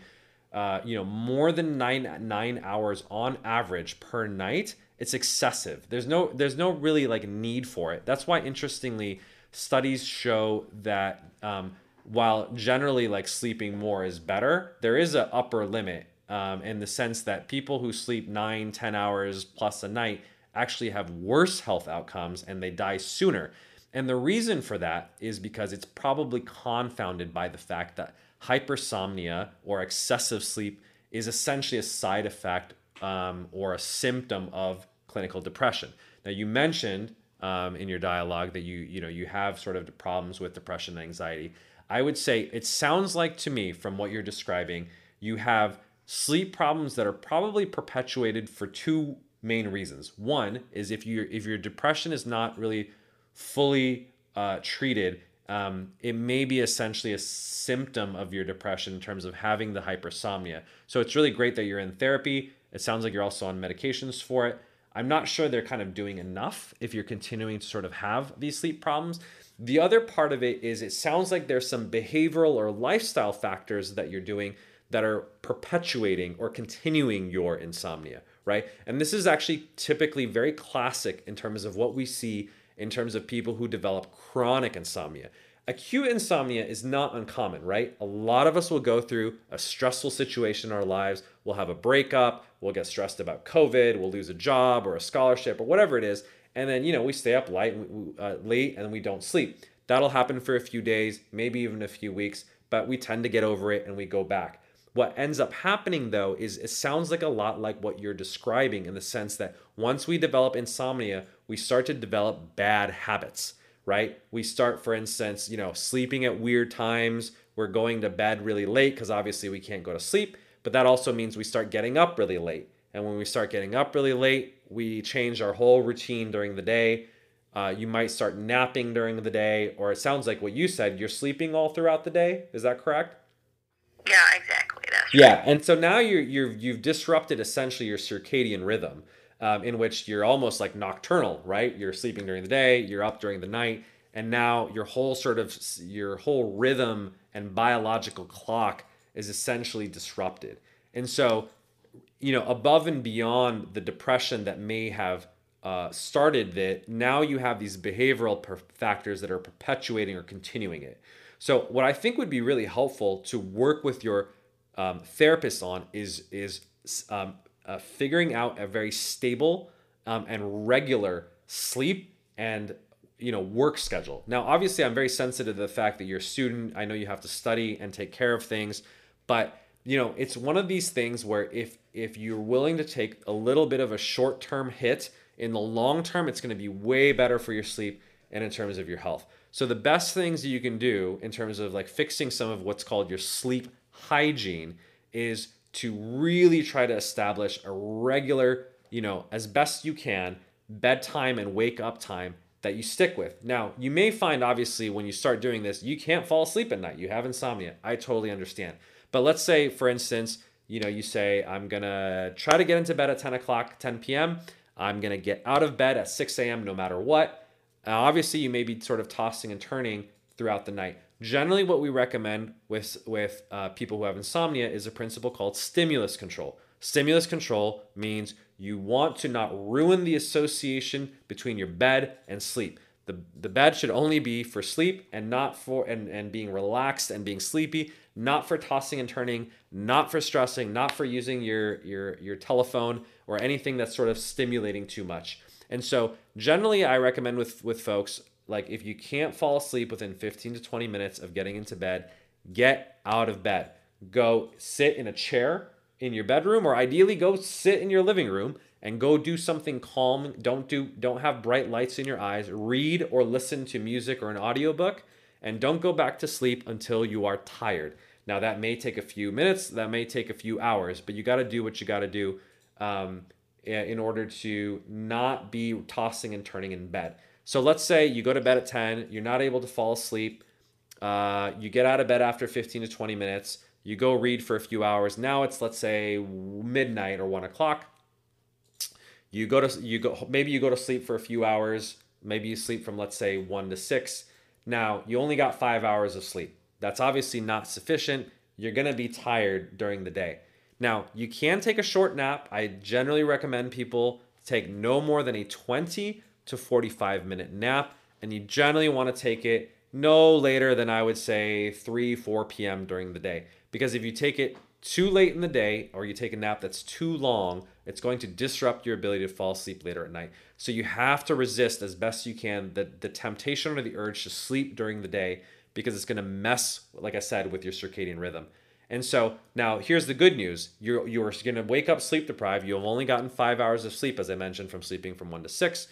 uh, you know, more than nine nine hours on average per night, it's excessive. There's no there's no really like need for it. That's why, interestingly, studies show that um, while generally like sleeping more is better, there is an upper limit um, in the sense that people who sleep nine, 10 hours plus a night actually have worse health outcomes and they die sooner. And the reason for that is because it's probably confounded by the fact that hypersomnia or excessive sleep is essentially a side effect um, or a symptom of clinical depression. Now, you mentioned um, in your dialogue that you you know you have sort of problems with depression and anxiety. I would say it sounds like to me from what you're describing, you have sleep problems that are probably perpetuated for two main reasons. One is if you if your depression is not really fully uh, treated, um, it may be essentially a symptom of your depression in terms of having the hypersomnia. So it's really great that you're in therapy. It sounds like you're also on medications for it. I'm not sure they're kind of doing enough if you're continuing to sort of have these sleep problems. The other part of it is it sounds like there's some behavioral or lifestyle factors that you're doing that are perpetuating or continuing your insomnia, right? And this is actually typically very classic in terms of what we see in terms of people who develop chronic insomnia. Acute insomnia is not uncommon, right? A lot of us will go through a stressful situation in our lives. We'll have a breakup, we'll get stressed about COVID, we'll lose a job or a scholarship or whatever it is, and then you know we stay up late, uh, late and we don't sleep. That'll happen for a few days, maybe even a few weeks, but we tend to get over it and we go back. What ends up happening though is it sounds like a lot like what you're describing in the sense that once we develop insomnia, we start to develop bad habits, right? We start, for instance, you know, sleeping at weird times. We're going to bed really late because obviously we can't go to sleep, but that also means we start getting up really late. And when we start getting up really late, we change our whole routine during the day. Uh, you might start napping during the day, or it sounds like what you said, you're sleeping all throughout the day. Is that correct? Yeah, exactly. That's Yeah, and so now you're you're you've disrupted essentially your circadian rhythm, um, in which you're almost like nocturnal, right? You're sleeping during the day, you're up during the night, and now your whole sort of your whole rhythm and biological clock is essentially disrupted. And so, you know, above and beyond the depression that may have uh, started that, now you have these behavioral per- factors that are perpetuating or continuing it. So, what I think would be really helpful to work with your um, therapist on is is um, uh, figuring out a very stable um, and regular sleep and you know work schedule. Now, obviously, I'm very sensitive to the fact that you're a student. I know you have to study and take care of things, but you know it's one of these things where if if you're willing to take a little bit of a short term hit in the long term, it's going to be way better for your sleep and in terms of your health. So the best things that you can do in terms of like fixing some of what's called your sleep hygiene is to really try to establish a regular, you know, as best you can, bedtime and wake up time that you stick with. Now, you may find obviously when you start doing this, you can't fall asleep at night. You have insomnia. I totally understand. But let's say, for instance, you know, you say, I'm gonna try to get into bed at 10 o'clock, 10 p.m. I'm gonna get out of bed at 6 a.m. no matter what. Now, obviously, you may be sort of tossing and turning throughout the night. Generally, what we recommend with with uh, people who have insomnia is a principle called stimulus control. Stimulus control means you want to not ruin the association between your bed and sleep. The, the bed should only be for sleep and not for and, and being relaxed and being sleepy, not for tossing and turning, not for stressing, not for using your your your telephone or anything that's sort of stimulating too much. And so generally I recommend with with folks like if you can't fall asleep within 15 to 20 minutes of getting into bed, get out of bed. Go sit in a chair in your bedroom or ideally go sit in your living room and go do something calm. Don't do don't have bright lights in your eyes. Read or listen to music or an audiobook and don't go back to sleep until you are tired. Now that may take a few minutes, that may take a few hours, but you got to do what you got to do um, in order to not be tossing and turning in bed. So let's say you go to bed at 10, you're not able to fall asleep. Uh, you get out of bed after 15 to 20 minutes. You go read for a few hours. Now it's let's say midnight or one o'clock. You go to you go maybe you go to sleep for a few hours. Maybe you sleep from let's say one to six. Now you only got five hours of sleep. That's obviously not sufficient. You're gonna be tired during the day. Now you can take a short nap. I generally recommend people take no more than a 20 to 45 minute nap, and you generally want to take it no later than I would say 3, 4 p.m. during the day. Because if you take it too late in the day or you take a nap that's too long, it's going to disrupt your ability to fall asleep later at night. So you have to resist as best you can the, the temptation or the urge to sleep during the day because it's going to mess, like I said, with your circadian rhythm. And so now here's the good news. You're, you're going to wake up sleep deprived. You've only gotten five hours of sleep, as I mentioned, from sleeping from one to six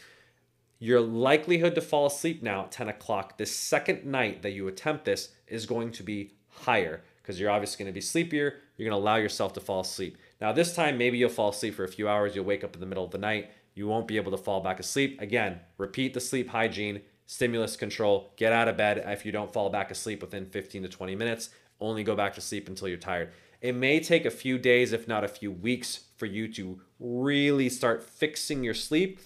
your likelihood to fall asleep now at 10 o'clock this second night that you attempt this is going to be higher because you're obviously going to be sleepier. You're going to allow yourself to fall asleep. Now, this time, maybe you'll fall asleep for a few hours. You'll wake up in the middle of the night. You won't be able to fall back asleep. Again, repeat the sleep hygiene, stimulus control, get out of bed if you don't fall back asleep within 15 to 20 minutes. Only go back to sleep until you're tired. It may take a few days, if not a few weeks, for you to really start fixing your sleep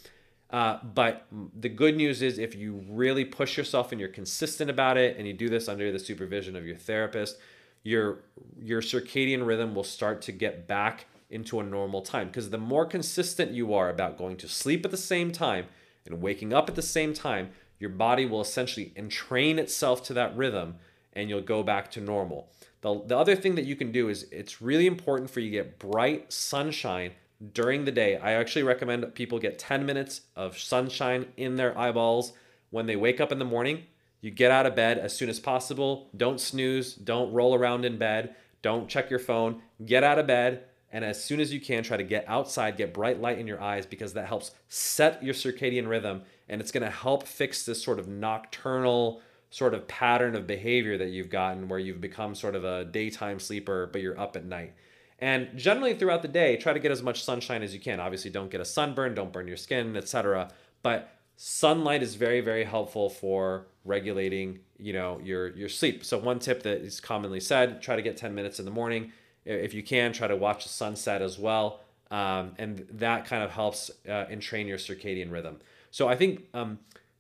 uh, but the good news is, if you really push yourself and you're consistent about it, and you do this under the supervision of your therapist, your your circadian rhythm will start to get back into a normal time. Because the more consistent you are about going to sleep at the same time and waking up at the same time, your body will essentially entrain itself to that rhythm, and you'll go back to normal. The, the other thing that you can do is it's really important for you to get bright sunshine during the day. I actually recommend people get 10 minutes of sunshine in their eyeballs when they wake up in the morning. You get out of bed as soon as possible. Don't snooze. Don't roll around in bed. Don't check your phone. Get out of bed. And as soon as you can, try to get outside, get bright light in your eyes because that helps set your circadian rhythm and it's going to help fix this sort of nocturnal sort of pattern of behavior that you've gotten where you've become sort of a daytime sleeper, but you're up at night. And generally throughout the day, try to get as much sunshine as you can. Obviously, don't get a sunburn, don't burn your skin, etc. But sunlight is very, very helpful for regulating, you know, your your sleep. So one tip that is commonly said: try to get 10 minutes in the morning. If you can, try to watch the sunset as well, um, and that kind of helps uh, entrain your circadian rhythm. So I think um,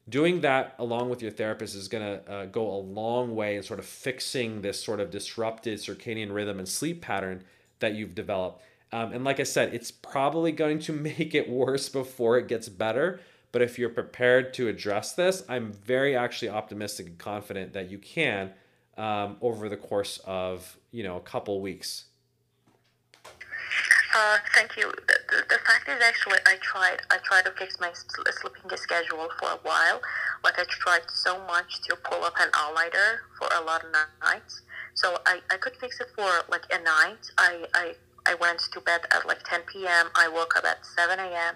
doing that along with your therapist is going to uh, go a long way in sort of fixing this sort of disrupted circadian rhythm and sleep pattern that you've developed. Um, and like I said, it's probably going to make it worse before it gets better. But if you're prepared to address this, I'm very actually optimistic and confident that you can um, over the course of you know a couple weeks. Uh, thank you. The, the, the, fact is, actually, I tried. I tried to fix my sleeping schedule for a while. Like I tried so much to pull up an all-nighter for a lot of nights. So I, I could fix it for like a night. I, I I went to bed at like 10 p.m. I woke up at 7 a.m.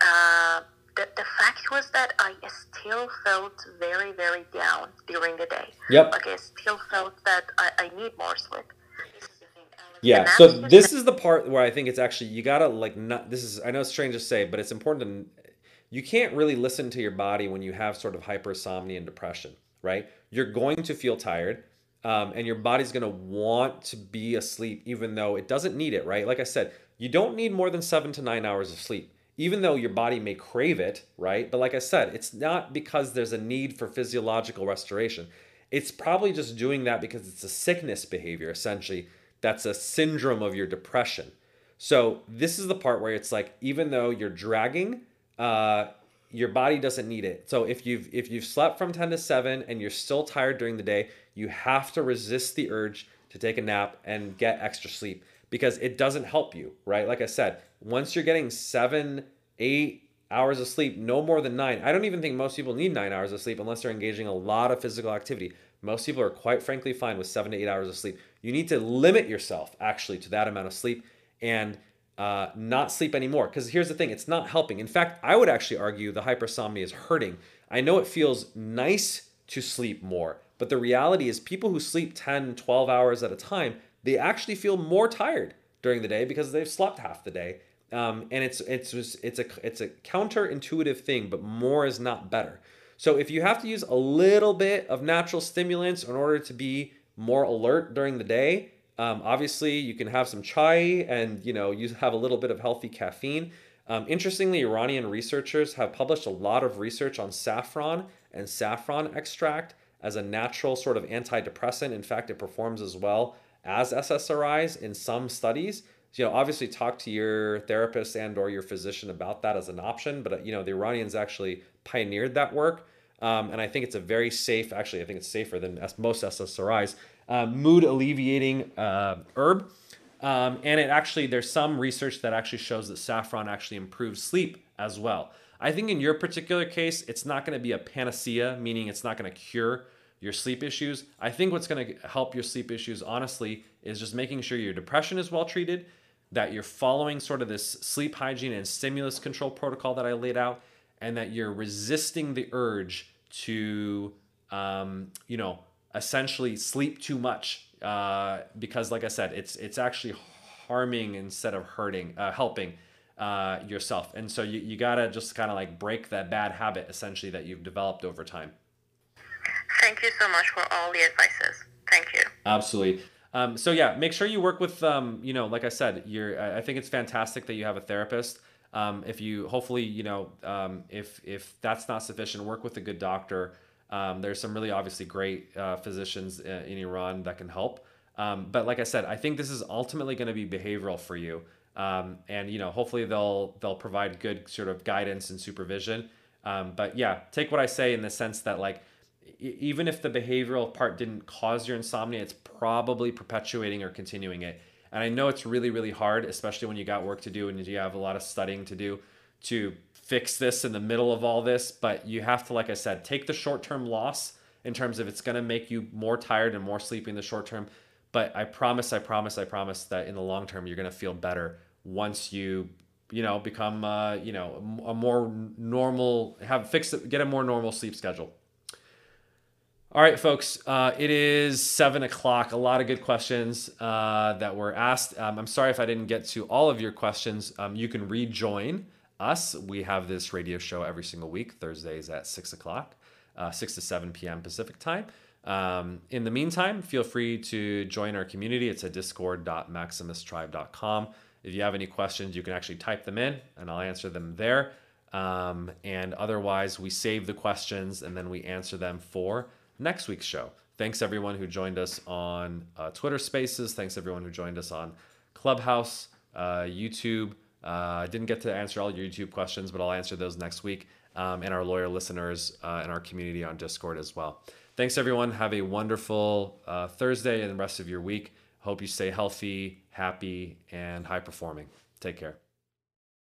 Uh, the, the fact was that I still felt very, very down during the day. Yep. Like I still felt that I, I need more sleep. Yeah, so this is the part where I think it's actually you gotta like not. This is I know it's strange to say, but it's important to. You can't really listen to your body when you have sort of hypersomnia and depression, right? You're going to feel tired, um, and your body's gonna want to be asleep, even though it doesn't need it, right? Like I said, you don't need more than seven to nine hours of sleep, even though your body may crave it, right? But like I said, it's not because there's a need for physiological restoration. It's probably just doing that because it's a sickness behavior, essentially that's a syndrome of your depression. So this is the part where it's like even though you're dragging, uh, your body doesn't need it. So if you've if you've slept from 10 to 7 and you're still tired during the day, you have to resist the urge to take a nap and get extra sleep because it doesn't help you, right? Like I said, once you're getting 7, 8 hours of sleep, no more than 9. I don't even think most people need 9 hours of sleep unless they're engaging a lot of physical activity. Most people are quite frankly fine with 7 to 8 hours of sleep. You need to limit yourself actually to that amount of sleep and uh, not sleep anymore. Because here's the thing it's not helping. In fact, I would actually argue the hypersomnia is hurting. I know it feels nice to sleep more, but the reality is people who sleep 10, 12 hours at a time, they actually feel more tired during the day because they've slept half the day. Um, and it's it's just, it's a it's a counterintuitive thing, but more is not better. So if you have to use a little bit of natural stimulants in order to be more alert during the day. Um, obviously, you can have some chai and you know you have a little bit of healthy caffeine. Um, interestingly, Iranian researchers have published a lot of research on saffron and saffron extract as a natural sort of antidepressant. In fact, it performs as well as SSRIs in some studies. You know, obviously talk to your therapist and or your physician about that as an option. But you know, the Iranians actually pioneered that work. Um, and I think it's a very safe, actually, I think it's safer than most SSRIs, uh, mood alleviating uh, herb. Um, and it actually, there's some research that actually shows that saffron actually improves sleep as well. I think in your particular case, it's not going to be a panacea, meaning it's not going to cure your sleep issues. I think what's going to help your sleep issues, honestly, is just making sure your depression is well treated, that you're following sort of this sleep hygiene and stimulus control protocol that I laid out, and that you're resisting the urge to, um, you know, essentially sleep too much uh, because, like I said, it's it's actually harming instead of hurting, uh, helping uh, yourself. And so you, you gotta just kind of like break that bad habit essentially that you've developed over time. Thank you so much for all the advices. Thank you. Absolutely. Um, so yeah, make sure you work with, um, you know, like I said, you're. I think it's fantastic that you have a therapist. Um, if you hopefully you know um, if if that's not sufficient, work with a good doctor. Um, there's some really obviously great uh, physicians uh, in Iran that can help. Um, but like I said, I think this is ultimately going to be behavioral for you, and you know hopefully they'll they'll provide good sort of guidance and supervision. But yeah, take what I say in the sense that like even if the behavioral part didn't cause your insomnia, it's probably perpetuating or continuing it. And I know it's really, really hard, especially when you got work to do and you have a lot of studying to do to fix this in the middle of all this. But you have to, like I said, take the short term loss in terms of it's going to make you more tired and more sleepy in the short term. But I promise, I promise, I promise that in the long term, you're going to feel better once you, you know, become, uh, you know, a more normal, have fix get a more normal sleep schedule. All right, folks, uh, it is seven o'clock. A lot of good questions uh, that were asked. Um, I'm sorry if I didn't get to all of your questions. Um, you can rejoin us. We have this radio show every single week, Thursdays at six o'clock, uh, 6 to 7 p.m. Pacific time. Um, in the meantime, feel free to join our community. It's at discord.maximustribe.com. If you have any questions, you can actually type them in and I'll answer them there. Um, and otherwise, we save the questions and then we answer them for next week's show. Thanks everyone who joined us on uh, Twitter Spaces. Thanks everyone who joined us on Clubhouse, uh, YouTube. Uh, I didn't get to answer all your YouTube questions, but I'll answer those next week. Um, and our lawyer listeners uh, and our community on Discord as well. Thanks everyone. Have a wonderful uh, Thursday and the rest of your week. Hope you stay healthy, happy, and high performing. Take care.